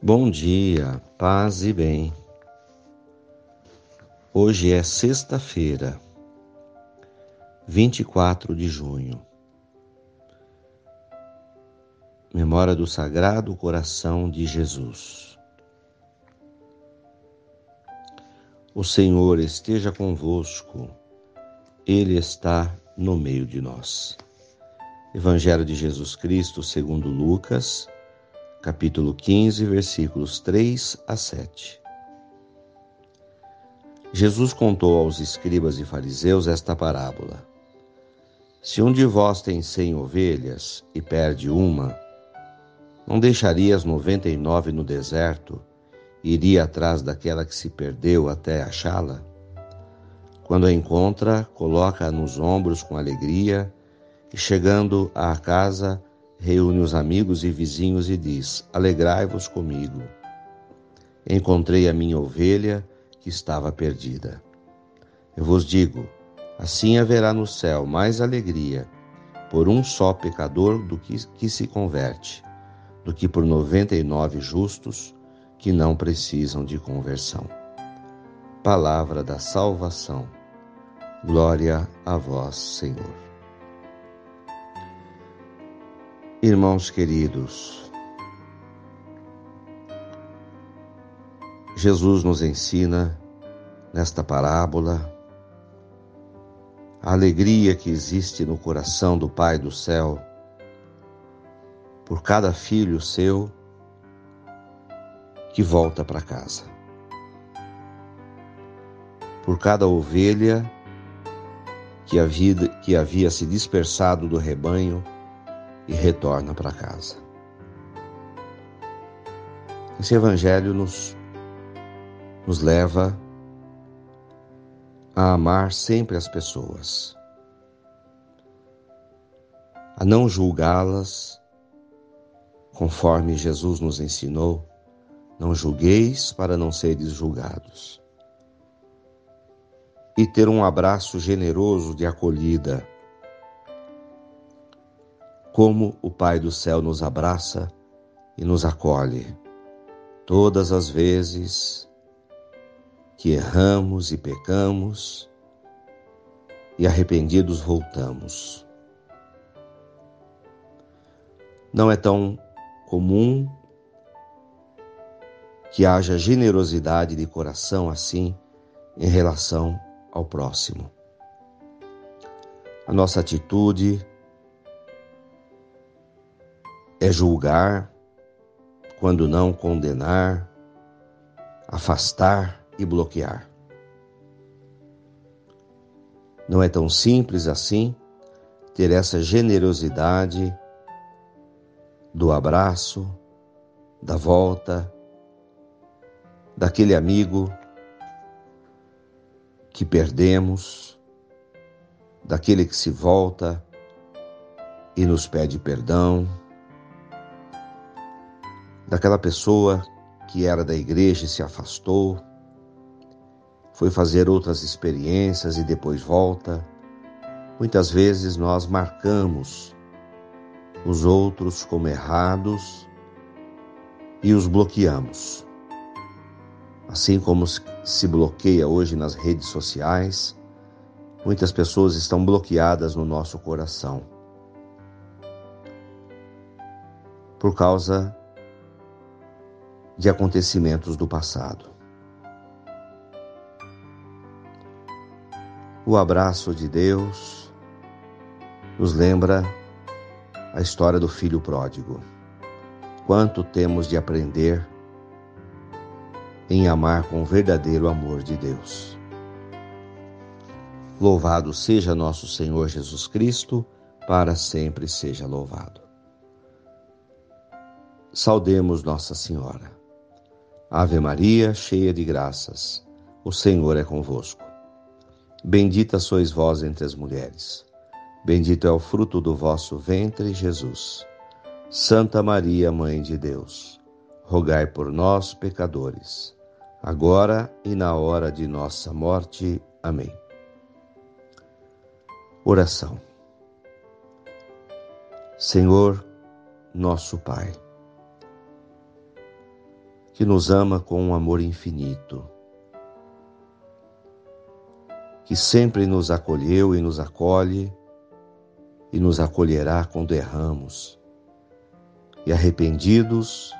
Bom dia, paz e bem. Hoje é sexta-feira, 24 de junho. Memória do Sagrado Coração de Jesus. O Senhor esteja convosco, Ele está no meio de nós. Evangelho de Jesus Cristo, segundo Lucas, capítulo 15, versículos 3 a 7. Jesus contou aos escribas e fariseus esta parábola. Se um de vós tem cem ovelhas e perde uma, não deixaria as noventa e nove no deserto e iria atrás daquela que se perdeu até achá-la? Quando a encontra, coloca-a nos ombros com alegria e, chegando à casa, reúne os amigos e vizinhos e diz: Alegrai-vos comigo. Encontrei a minha ovelha que estava perdida. Eu vos digo: assim haverá no céu mais alegria por um só pecador do que, que se converte, do que por noventa e nove justos que não precisam de conversão. Palavra da salvação. Glória a vós, Senhor. Irmãos queridos, Jesus nos ensina nesta parábola a alegria que existe no coração do Pai do céu por cada filho seu que volta para casa, por cada ovelha que havia, que havia se dispersado do rebanho e retorna para casa. Esse Evangelho nos, nos leva a amar sempre as pessoas, a não julgá-las conforme Jesus nos ensinou, não julgueis para não seres julgados. E ter um abraço generoso de acolhida como o Pai do céu nos abraça e nos acolhe todas as vezes que erramos e pecamos e arrependidos voltamos. Não é tão comum que haja generosidade de coração assim em relação ao próximo. A nossa atitude é julgar, quando não condenar, afastar e bloquear. Não é tão simples assim ter essa generosidade do abraço, da volta, daquele amigo que perdemos, daquele que se volta e nos pede perdão daquela pessoa que era da igreja e se afastou, foi fazer outras experiências e depois volta. Muitas vezes nós marcamos os outros como errados e os bloqueamos. Assim como se bloqueia hoje nas redes sociais, muitas pessoas estão bloqueadas no nosso coração. Por causa de acontecimentos do passado. O abraço de Deus nos lembra a história do filho pródigo. Quanto temos de aprender em amar com o verdadeiro amor de Deus. Louvado seja nosso Senhor Jesus Cristo, para sempre seja louvado. Saudemos Nossa Senhora. Ave Maria, cheia de graças, o Senhor é convosco. Bendita sois vós entre as mulheres. Bendito é o fruto do vosso ventre, Jesus. Santa Maria, Mãe de Deus, rogai por nós, pecadores, agora e na hora de nossa morte. Amém. Oração. Senhor, nosso Pai, que nos ama com um amor infinito, que sempre nos acolheu e nos acolhe e nos acolherá quando erramos. E arrependidos,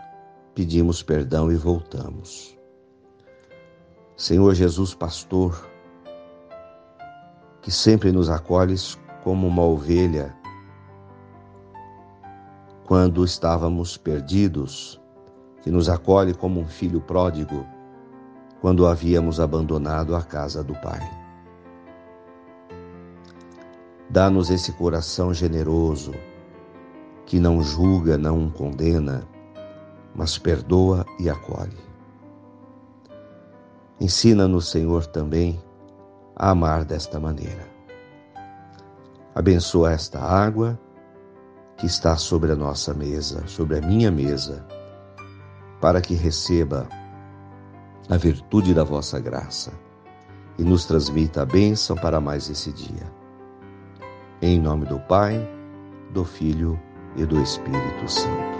pedimos perdão e voltamos. Senhor Jesus, pastor, que sempre nos acolhes como uma ovelha quando estávamos perdidos, que nos acolhe como um filho pródigo quando havíamos abandonado a casa do Pai. Dá-nos esse coração generoso, que não julga, não condena, mas perdoa e acolhe. Ensina-nos, Senhor, também a amar desta maneira. Abençoa esta água que está sobre a nossa mesa, sobre a minha mesa, para que receba a virtude da vossa graça e nos transmita a bênção para mais esse dia. Em nome do Pai, do Filho e do Espírito Santo.